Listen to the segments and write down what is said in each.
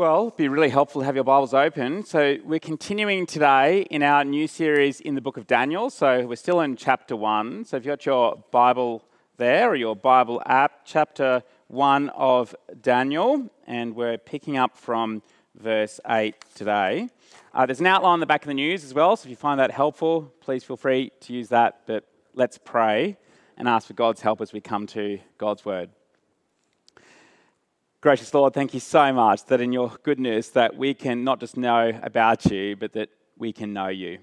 Well, it'd be really helpful to have your Bibles open. So, we're continuing today in our new series in the book of Daniel. So, we're still in chapter 1. So, if you've got your Bible there or your Bible app, chapter 1 of Daniel, and we're picking up from verse 8 today. Uh, there's an outline on the back of the news as well, so if you find that helpful, please feel free to use that. But let's pray and ask for God's help as we come to God's word. Gracious Lord, thank you so much that in your goodness that we can not just know about you, but that we can know you.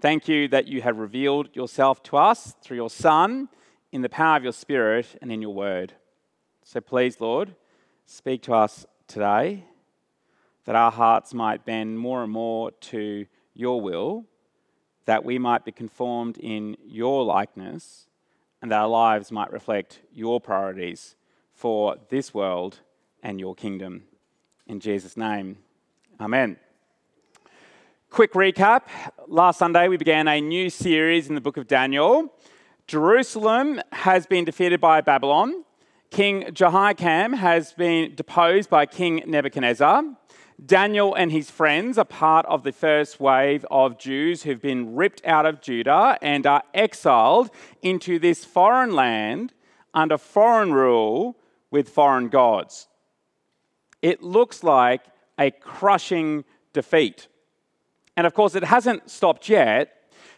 Thank you that you have revealed yourself to us through your Son, in the power of your Spirit, and in your word. So please, Lord, speak to us today that our hearts might bend more and more to your will, that we might be conformed in your likeness, and that our lives might reflect your priorities for this world and your kingdom. In Jesus' name, Amen. Quick recap. Last Sunday, we began a new series in the book of Daniel. Jerusalem has been defeated by Babylon. King Jehoiakim has been deposed by King Nebuchadnezzar. Daniel and his friends are part of the first wave of Jews who've been ripped out of Judah and are exiled into this foreign land under foreign rule with foreign gods it looks like a crushing defeat. And of course, it hasn't stopped yet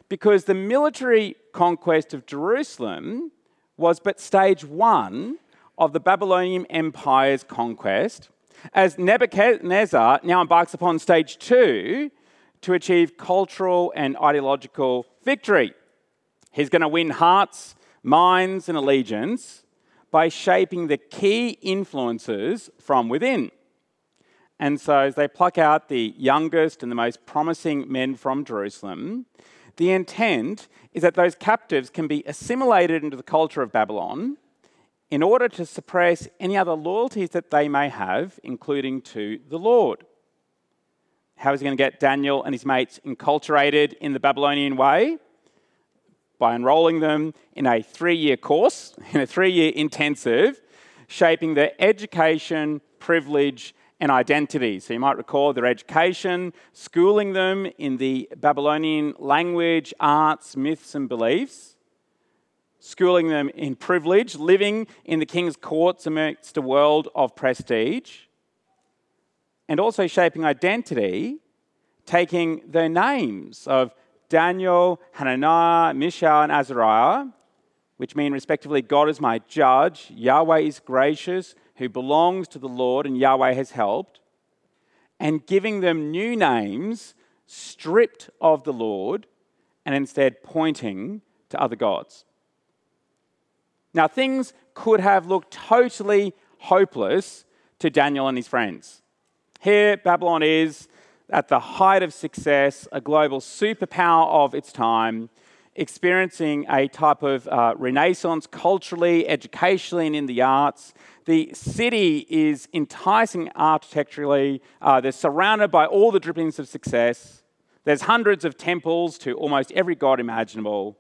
because the military conquest of Jerusalem was but stage one of the Babylonian Empire's conquest, as Nebuchadnezzar now embarks upon stage two to achieve cultural and ideological victory. He's going to win hearts, minds, and allegiance by shaping the key influences from within. And so, as they pluck out the youngest and the most promising men from Jerusalem, the intent is that those captives can be assimilated into the culture of Babylon in order to suppress any other loyalties that they may have, including to the Lord. How is he going to get Daniel and his mates enculturated in the Babylonian way? By enrolling them in a three year course, in a three year intensive, shaping their education, privilege, and identity. So you might recall their education, schooling them in the Babylonian language, arts, myths, and beliefs, schooling them in privilege, living in the king's courts amidst a world of prestige, and also shaping identity, taking their names of Daniel, Hananiah, Mishael, and Azariah, which mean respectively, God is my judge, Yahweh is gracious, who belongs to the Lord, and Yahweh has helped, and giving them new names stripped of the Lord and instead pointing to other gods. Now, things could have looked totally hopeless to Daniel and his friends. Here, Babylon is at the height of success, a global superpower of its time, experiencing a type of uh, renaissance culturally, educationally, and in the arts. The city is enticing architecturally. Uh, they're surrounded by all the drippings of success. There's hundreds of temples to almost every god imaginable.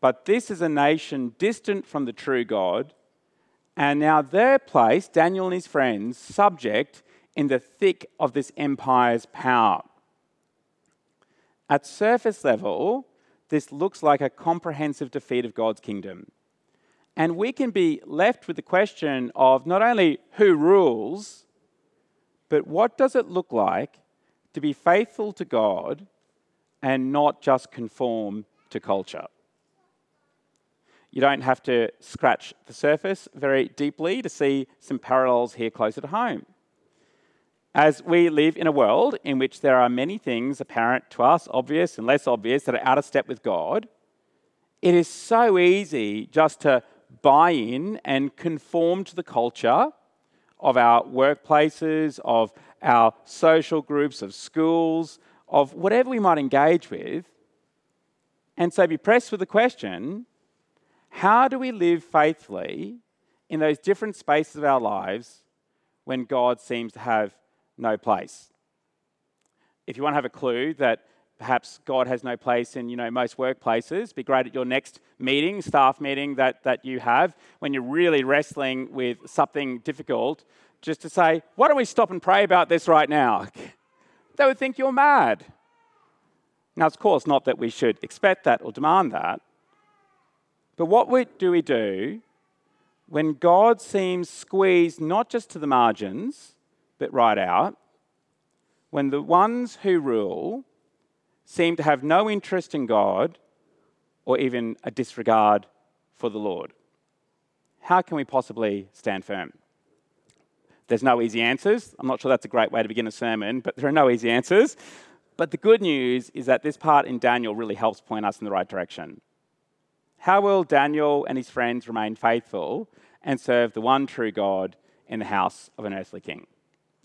But this is a nation distant from the true God. And now they're placed, Daniel and his friends, subject in the thick of this empire's power. At surface level, this looks like a comprehensive defeat of God's kingdom. And we can be left with the question of not only who rules, but what does it look like to be faithful to God and not just conform to culture? You don't have to scratch the surface very deeply to see some parallels here closer to home. As we live in a world in which there are many things apparent to us, obvious and less obvious, that are out of step with God, it is so easy just to buy in and conform to the culture of our workplaces, of our social groups, of schools, of whatever we might engage with. And so be pressed with the question how do we live faithfully in those different spaces of our lives when God seems to have no place. If you want to have a clue that perhaps God has no place in you know most workplaces, be great at your next meeting, staff meeting that, that you have when you're really wrestling with something difficult just to say, why don't we stop and pray about this right now? They would think you're mad. Now, of course, not that we should expect that or demand that. But what do we do when God seems squeezed not just to the margins, but right out? When the ones who rule seem to have no interest in God or even a disregard for the Lord? How can we possibly stand firm? There's no easy answers. I'm not sure that's a great way to begin a sermon, but there are no easy answers. But the good news is that this part in Daniel really helps point us in the right direction. How will Daniel and his friends remain faithful and serve the one true God in the house of an earthly king?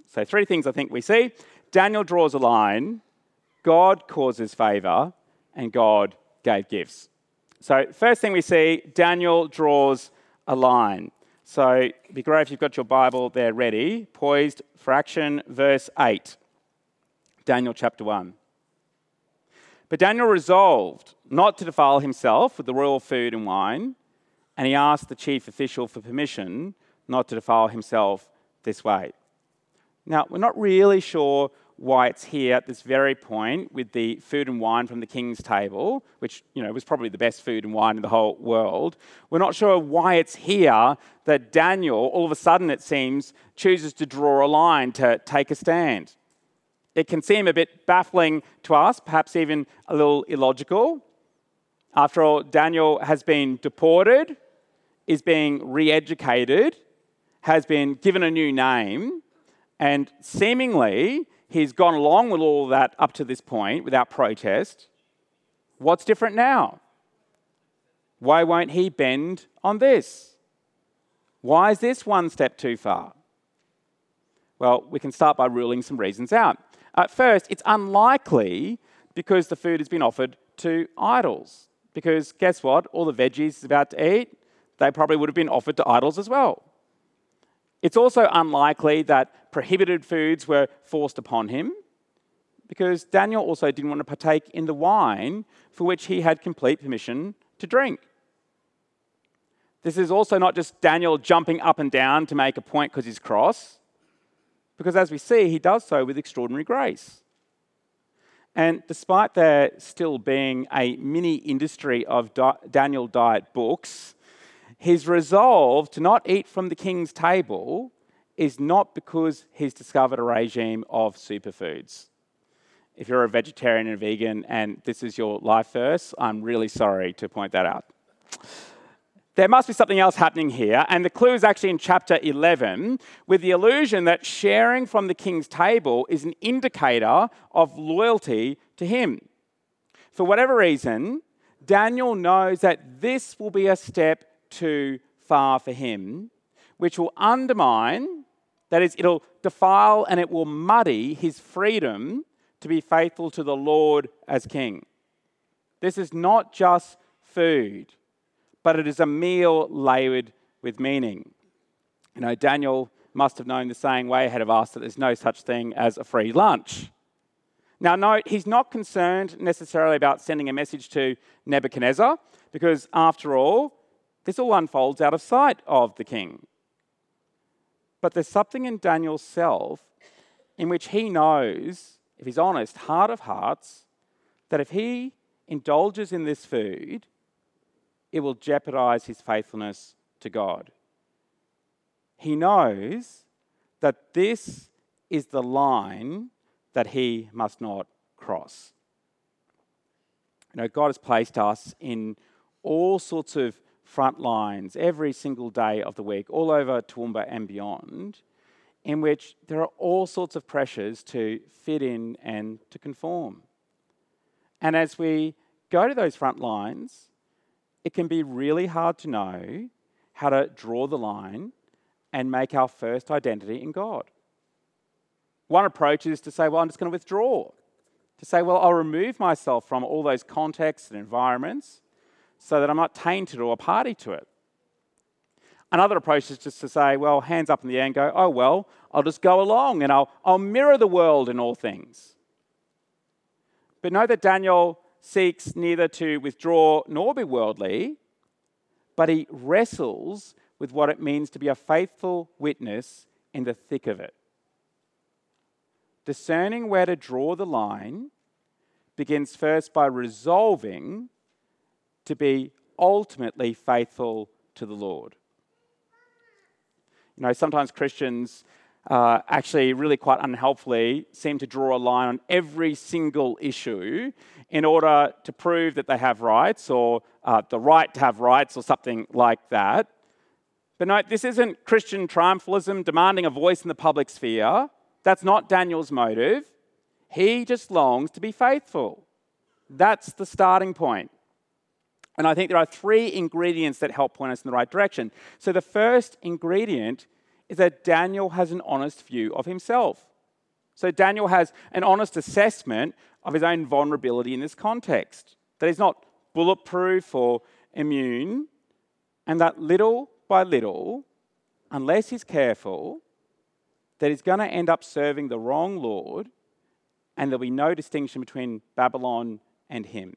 So, three things I think we see Daniel draws a line, God causes favor, and God gave gifts. So, first thing we see, Daniel draws a line. So, it'd be great if you've got your Bible there ready, poised for action, verse 8. Daniel chapter 1. But Daniel resolved not to defile himself with the royal food and wine, and he asked the chief official for permission not to defile himself this way. Now, we're not really sure why it's here at this very point with the food and wine from the king's table, which you know was probably the best food and wine in the whole world. We're not sure why it's here that Daniel, all of a sudden it seems, chooses to draw a line to take a stand. It can seem a bit baffling to us, perhaps even a little illogical. After all, Daniel has been deported, is being re educated, has been given a new name, and seemingly he's gone along with all that up to this point without protest. What's different now? Why won't he bend on this? Why is this one step too far? Well, we can start by ruling some reasons out. At first, it's unlikely because the food has been offered to idols. Because guess what? All the veggies he's about to eat, they probably would have been offered to idols as well. It's also unlikely that prohibited foods were forced upon him because Daniel also didn't want to partake in the wine for which he had complete permission to drink. This is also not just Daniel jumping up and down to make a point because he's cross because as we see, he does so with extraordinary grace. And despite there still being a mini industry of Daniel diet books, his resolve to not eat from the king's table is not because he's discovered a regime of superfoods. If you're a vegetarian and a vegan and this is your life verse, I'm really sorry to point that out there must be something else happening here. And the clue is actually in chapter 11 with the illusion that sharing from the king's table is an indicator of loyalty to him. For whatever reason, Daniel knows that this will be a step too far for him, which will undermine, that is, it'll defile and it will muddy his freedom to be faithful to the Lord as king. This is not just food but it is a meal layered with meaning. You know, Daniel must have known the saying way ahead of us that there's no such thing as a free lunch. Now, note, he's not concerned necessarily about sending a message to Nebuchadnezzar, because after all, this all unfolds out of sight of the king. But there's something in Daniel's self in which he knows, if he's honest, heart of hearts, that if he indulges in this food, it will jeopardize his faithfulness to God. He knows that this is the line that he must not cross. You know, God has placed us in all sorts of front lines every single day of the week, all over Toowoomba and beyond, in which there are all sorts of pressures to fit in and to conform. And as we go to those front lines, it can be really hard to know how to draw the line and make our first identity in God. One approach is to say, well, I'm just going to withdraw. To say, well, I'll remove myself from all those contexts and environments so that I'm not tainted or a party to it. Another approach is just to say, well, hands up in the air and go, oh, well, I'll just go along and I'll, I'll mirror the world in all things. But know that Daniel seeks neither to withdraw nor be worldly, but he wrestles with what it means to be a faithful witness in the thick of it. Discerning where to draw the line begins first by resolving to be ultimately faithful to the Lord. You know, sometimes Christians uh, actually, really quite unhelpfully, seem to draw a line on every single issue in order to prove that they have rights or uh, the right to have rights or something like that. But note, this isn't Christian triumphalism demanding a voice in the public sphere. That's not Daniel's motive. He just longs to be faithful. That's the starting point. And I think there are three ingredients that help point us in the right direction. So the first ingredient is that Daniel has an honest view of himself. So Daniel has an honest assessment of his own vulnerability in this context, that he's not bulletproof or immune, and that little by little, unless he's careful, that he's going to end up serving the wrong Lord, and there'll be no distinction between Babylon and him.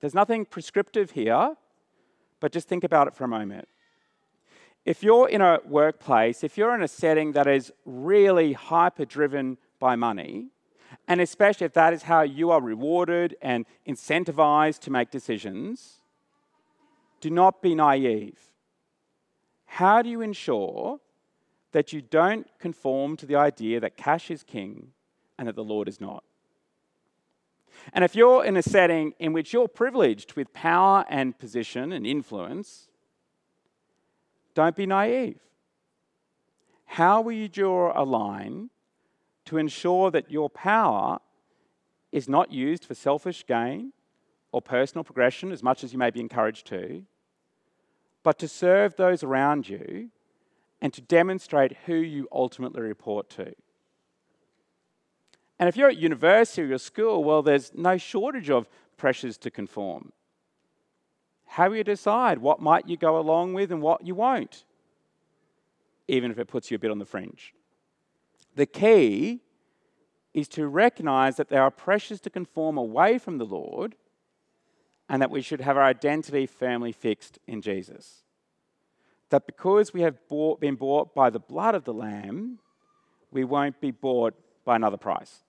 There's nothing prescriptive here, but just think about it for a moment. If you're in a workplace, if you're in a setting that is really hyper driven by money, and especially if that is how you are rewarded and incentivized to make decisions, do not be naive. How do you ensure that you don't conform to the idea that cash is king and that the Lord is not? And if you're in a setting in which you're privileged with power and position and influence, don't be naive. How will you draw a line to ensure that your power is not used for selfish gain or personal progression as much as you may be encouraged to, but to serve those around you and to demonstrate who you ultimately report to. And if you're at university or school, well, there's no shortage of pressures to conform. How will you decide what might you go along with and what you won't, even if it puts you a bit on the fringe? The key is to recognize that there are pressures to conform away from the Lord and that we should have our identity firmly fixed in Jesus. That because we have bought, been bought by the blood of the Lamb, we won't be bought by another price.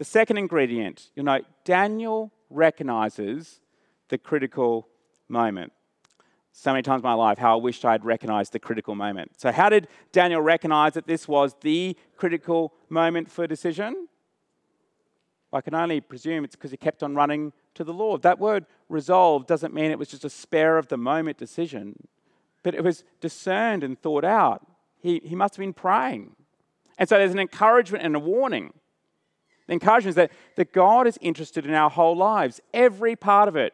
The second ingredient, you know, Daniel recognizes the critical moment. So many times in my life, how I wished I had recognized the critical moment. So, how did Daniel recognize that this was the critical moment for decision? I can only presume it's because he kept on running to the Lord. That word resolve doesn't mean it was just a spare of the moment decision, but it was discerned and thought out. He, he must have been praying. And so there's an encouragement and a warning. The encouragement is that, that God is interested in our whole lives, every part of it,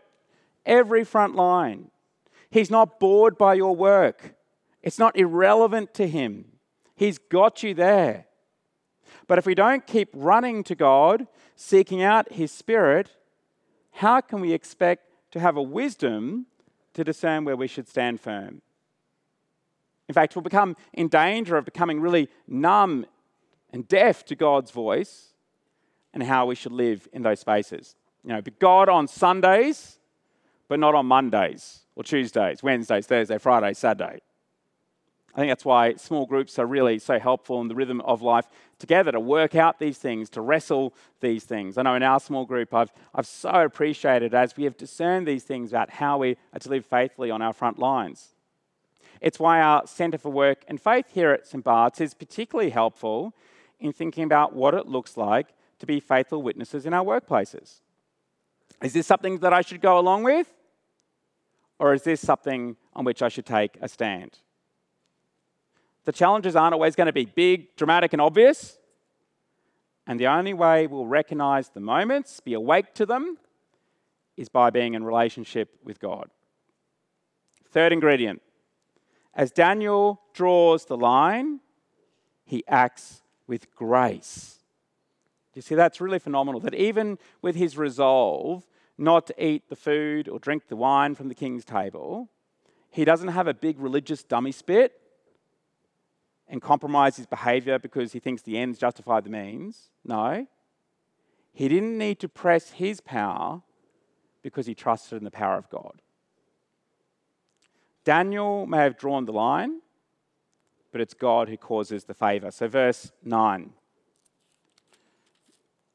every front line. He's not bored by your work, it's not irrelevant to Him. He's got you there. But if we don't keep running to God, seeking out His Spirit, how can we expect to have a wisdom to discern where we should stand firm? In fact, we'll become in danger of becoming really numb and deaf to God's voice and how we should live in those spaces. You know, but God on Sundays, but not on Mondays or Tuesdays, Wednesdays, Thursday, Friday, Saturday. I think that's why small groups are really so helpful in the rhythm of life together to work out these things, to wrestle these things. I know in our small group, I've, I've so appreciated as we have discerned these things about how we are to live faithfully on our front lines. It's why our Centre for Work and Faith here at St. Bart's is particularly helpful in thinking about what it looks like to be faithful witnesses in our workplaces. Is this something that I should go along with? Or is this something on which I should take a stand? The challenges aren't always going to be big, dramatic, and obvious. And the only way we'll recognize the moments, be awake to them, is by being in relationship with God. Third ingredient as Daniel draws the line, he acts with grace. You see, that's really phenomenal. That even with his resolve not to eat the food or drink the wine from the king's table, he doesn't have a big religious dummy spit and compromise his behavior because he thinks the ends justify the means. No. He didn't need to press his power because he trusted in the power of God. Daniel may have drawn the line, but it's God who causes the favor. So, verse 9.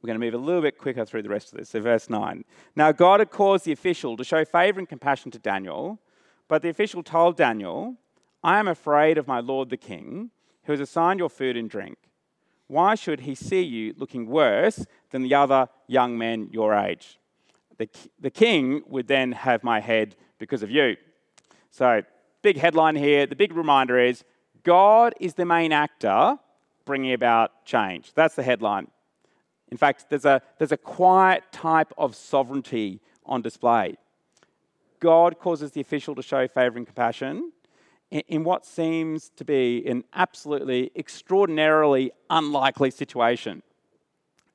We're going to move a little bit quicker through the rest of this. So, verse 9. Now, God had caused the official to show favor and compassion to Daniel, but the official told Daniel, I am afraid of my lord the king, who has assigned your food and drink. Why should he see you looking worse than the other young men your age? The, the king would then have my head because of you. So, big headline here. The big reminder is God is the main actor bringing about change. That's the headline. In fact, there's a, there's a quiet type of sovereignty on display. God causes the official to show favour and compassion in, in what seems to be an absolutely extraordinarily unlikely situation.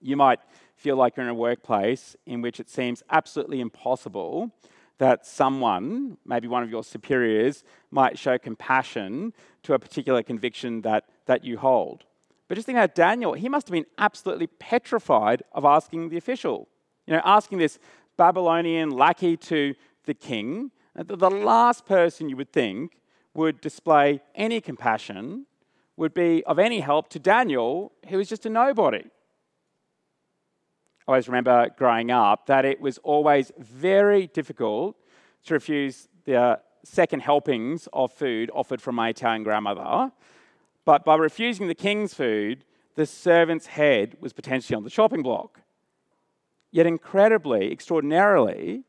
You might feel like you're in a workplace in which it seems absolutely impossible that someone, maybe one of your superiors, might show compassion to a particular conviction that, that you hold. But just think about Daniel, he must have been absolutely petrified of asking the official. You know, asking this Babylonian lackey to the king, uh, the last person you would think would display any compassion would be of any help to Daniel, who was just a nobody. I always remember growing up that it was always very difficult to refuse the uh, second helpings of food offered from my Italian grandmother. But by refusing the king's food, the servant's head was potentially on the chopping block. Yet, incredibly, extraordinarily,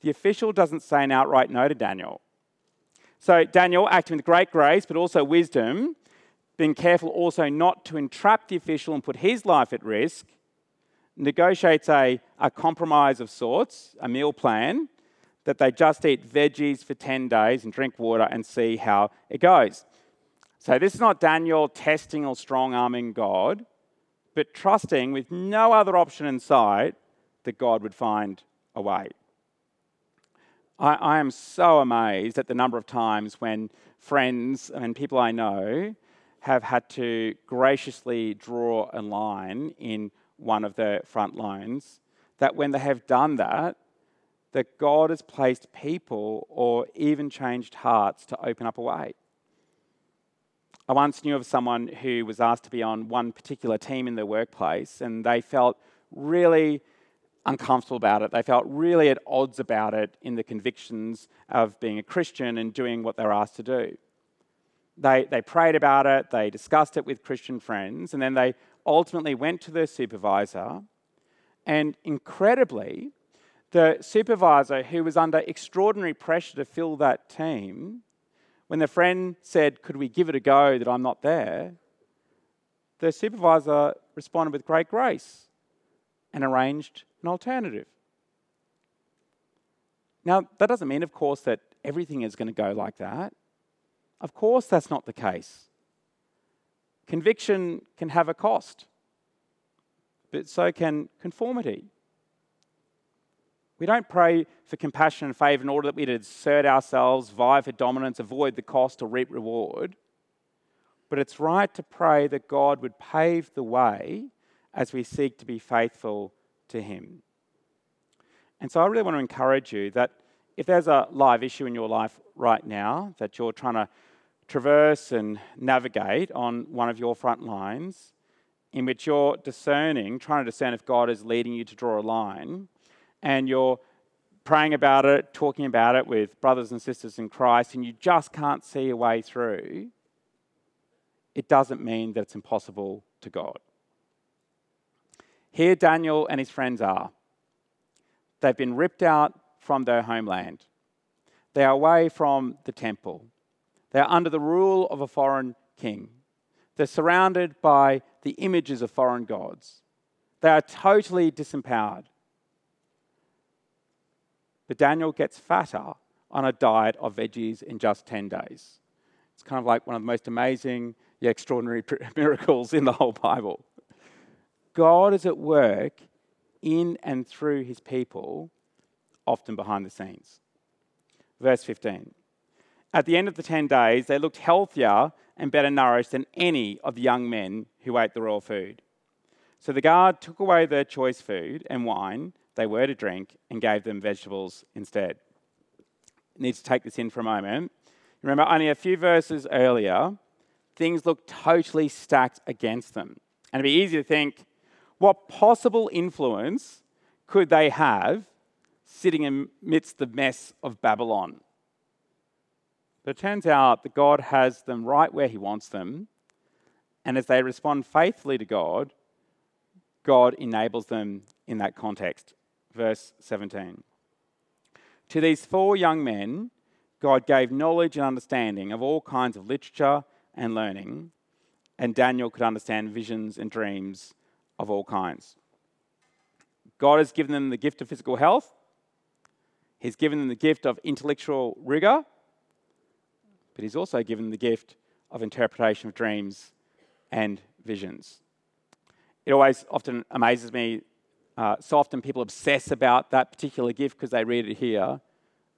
the official doesn't say an outright no to Daniel. So, Daniel, acting with great grace but also wisdom, being careful also not to entrap the official and put his life at risk, negotiates a, a compromise of sorts, a meal plan, that they just eat veggies for 10 days and drink water and see how it goes. So, this is not Daniel testing or strong arming God, but trusting with no other option in sight that God would find a way. I, I am so amazed at the number of times when friends and people I know have had to graciously draw a line in one of the front lines, that when they have done that, that God has placed people or even changed hearts to open up a way. I once knew of someone who was asked to be on one particular team in their workplace, and they felt really uncomfortable about it. They felt really at odds about it in the convictions of being a Christian and doing what they're asked to do. They, they prayed about it, they discussed it with Christian friends, and then they ultimately went to their supervisor. And incredibly, the supervisor, who was under extraordinary pressure to fill that team, when the friend said, Could we give it a go that I'm not there? The supervisor responded with great grace and arranged an alternative. Now, that doesn't mean, of course, that everything is going to go like that. Of course, that's not the case. Conviction can have a cost, but so can conformity. We don't pray for compassion and favour in order that we'd assert ourselves, vie for dominance, avoid the cost, or reap reward. But it's right to pray that God would pave the way as we seek to be faithful to Him. And so I really want to encourage you that if there's a live issue in your life right now that you're trying to traverse and navigate on one of your front lines, in which you're discerning, trying to discern if God is leading you to draw a line, and you're praying about it, talking about it with brothers and sisters in Christ, and you just can't see a way through, it doesn't mean that it's impossible to God. Here, Daniel and his friends are. They've been ripped out from their homeland. They are away from the temple. They are under the rule of a foreign king. They're surrounded by the images of foreign gods. They are totally disempowered. But Daniel gets fatter on a diet of veggies in just 10 days. It's kind of like one of the most amazing, yet extraordinary miracles in the whole Bible. God is at work in and through his people, often behind the scenes. Verse 15. At the end of the 10 days, they looked healthier and better nourished than any of the young men who ate the royal food. So the guard took away their choice food and wine they were to drink and gave them vegetables instead. Need to take this in for a moment. Remember, only a few verses earlier, things look totally stacked against them. And it'd be easy to think, what possible influence could they have sitting amidst the mess of Babylon? But it turns out that God has them right where He wants them. And as they respond faithfully to God, God enables them in that context. Verse 17. To these four young men, God gave knowledge and understanding of all kinds of literature and learning, and Daniel could understand visions and dreams of all kinds. God has given them the gift of physical health, He's given them the gift of intellectual rigor, but He's also given them the gift of interpretation of dreams and visions. It always often amazes me. Uh, so often people obsess about that particular gift because they read it here,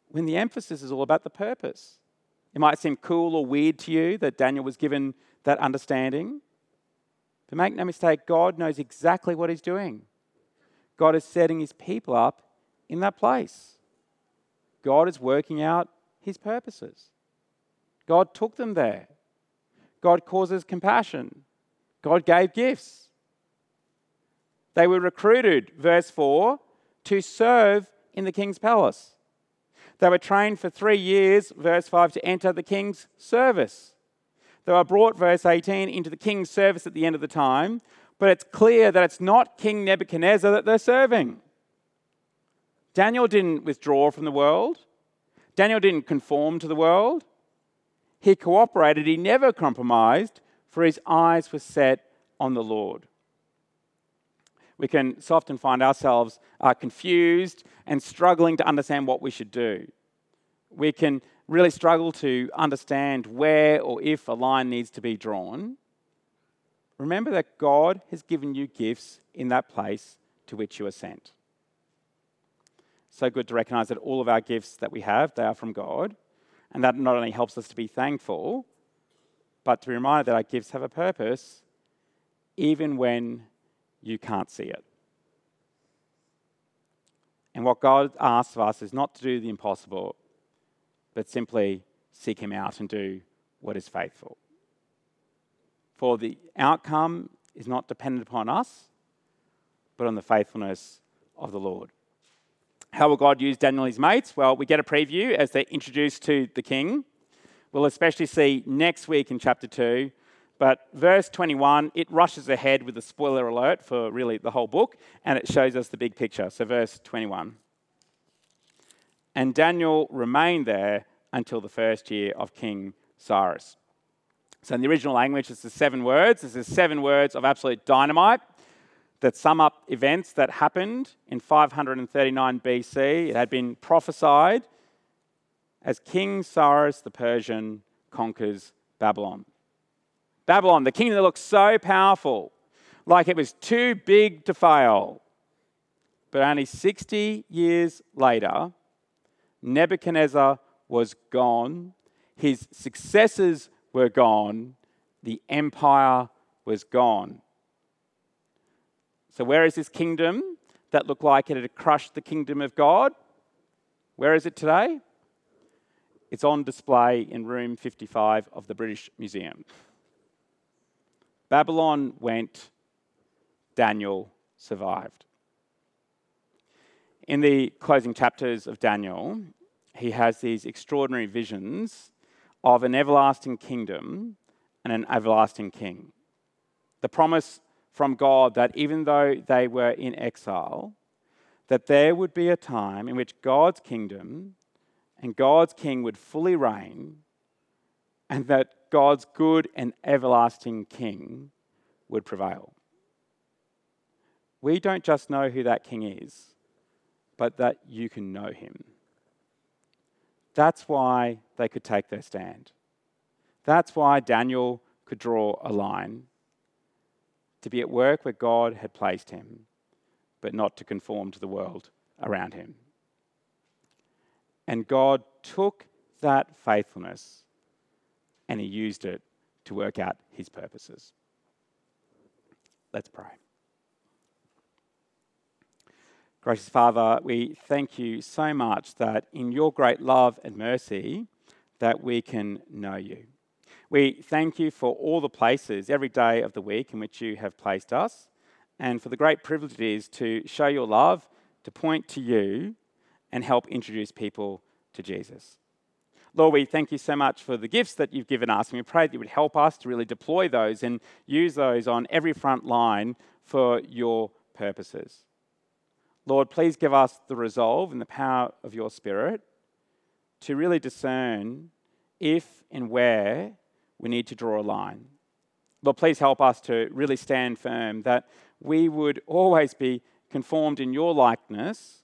when the emphasis is all about the purpose. It might seem cool or weird to you that Daniel was given that understanding. But make no mistake, God knows exactly what He's doing. God is setting His people up in that place. God is working out His purposes. God took them there. God causes compassion. God gave gifts. They were recruited, verse 4, to serve in the king's palace. They were trained for three years, verse 5, to enter the king's service. They were brought, verse 18, into the king's service at the end of the time, but it's clear that it's not King Nebuchadnezzar that they're serving. Daniel didn't withdraw from the world, Daniel didn't conform to the world. He cooperated, he never compromised, for his eyes were set on the Lord we can so often find ourselves uh, confused and struggling to understand what we should do. We can really struggle to understand where or if a line needs to be drawn. Remember that God has given you gifts in that place to which you are sent. So good to recognize that all of our gifts that we have, they are from God. And that not only helps us to be thankful, but to be reminded that our gifts have a purpose even when you can't see it. And what God asks of us is not to do the impossible, but simply seek Him out and do what is faithful. For the outcome is not dependent upon us, but on the faithfulness of the Lord. How will God use Daniel and his mates? Well, we get a preview as they're introduced to the king. We'll especially see next week in chapter 2 but verse 21, it rushes ahead with a spoiler alert for really the whole book, and it shows us the big picture. So, verse 21. And Daniel remained there until the first year of King Cyrus. So, in the original language, it's the seven words. This is seven words of absolute dynamite that sum up events that happened in 539 BC. It had been prophesied as King Cyrus the Persian conquers Babylon. Babylon, the kingdom that looked so powerful, like it was too big to fail. But only 60 years later, Nebuchadnezzar was gone, his successors were gone, the empire was gone. So, where is this kingdom that looked like it had crushed the kingdom of God? Where is it today? It's on display in room 55 of the British Museum. Babylon went, Daniel survived. In the closing chapters of Daniel, he has these extraordinary visions of an everlasting kingdom and an everlasting king. The promise from God that even though they were in exile, that there would be a time in which God's kingdom and God's king would fully reign, and that God's good and everlasting King would prevail. We don't just know who that King is, but that you can know him. That's why they could take their stand. That's why Daniel could draw a line to be at work where God had placed him, but not to conform to the world around him. And God took that faithfulness and he used it to work out his purposes. Let's pray. Gracious Father, we thank you so much that in your great love and mercy that we can know you. We thank you for all the places every day of the week in which you have placed us, and for the great privilege it is to show your love, to point to you, and help introduce people to Jesus. Lord, we thank you so much for the gifts that you've given us, and we pray that you would help us to really deploy those and use those on every front line for your purposes. Lord, please give us the resolve and the power of your Spirit to really discern if and where we need to draw a line. Lord, please help us to really stand firm that we would always be conformed in your likeness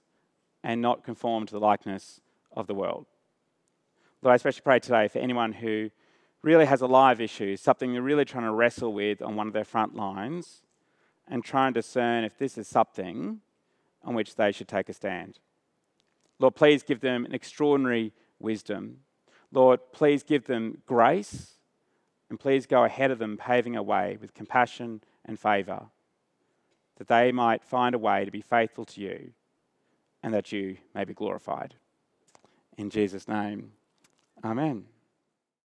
and not conformed to the likeness of the world. Lord, I especially pray today for anyone who really has a live issue, something they're really trying to wrestle with on one of their front lines, and try and discern if this is something on which they should take a stand. Lord, please give them an extraordinary wisdom. Lord, please give them grace, and please go ahead of them, paving a way with compassion and favour, that they might find a way to be faithful to you and that you may be glorified. In Jesus' name. Amen.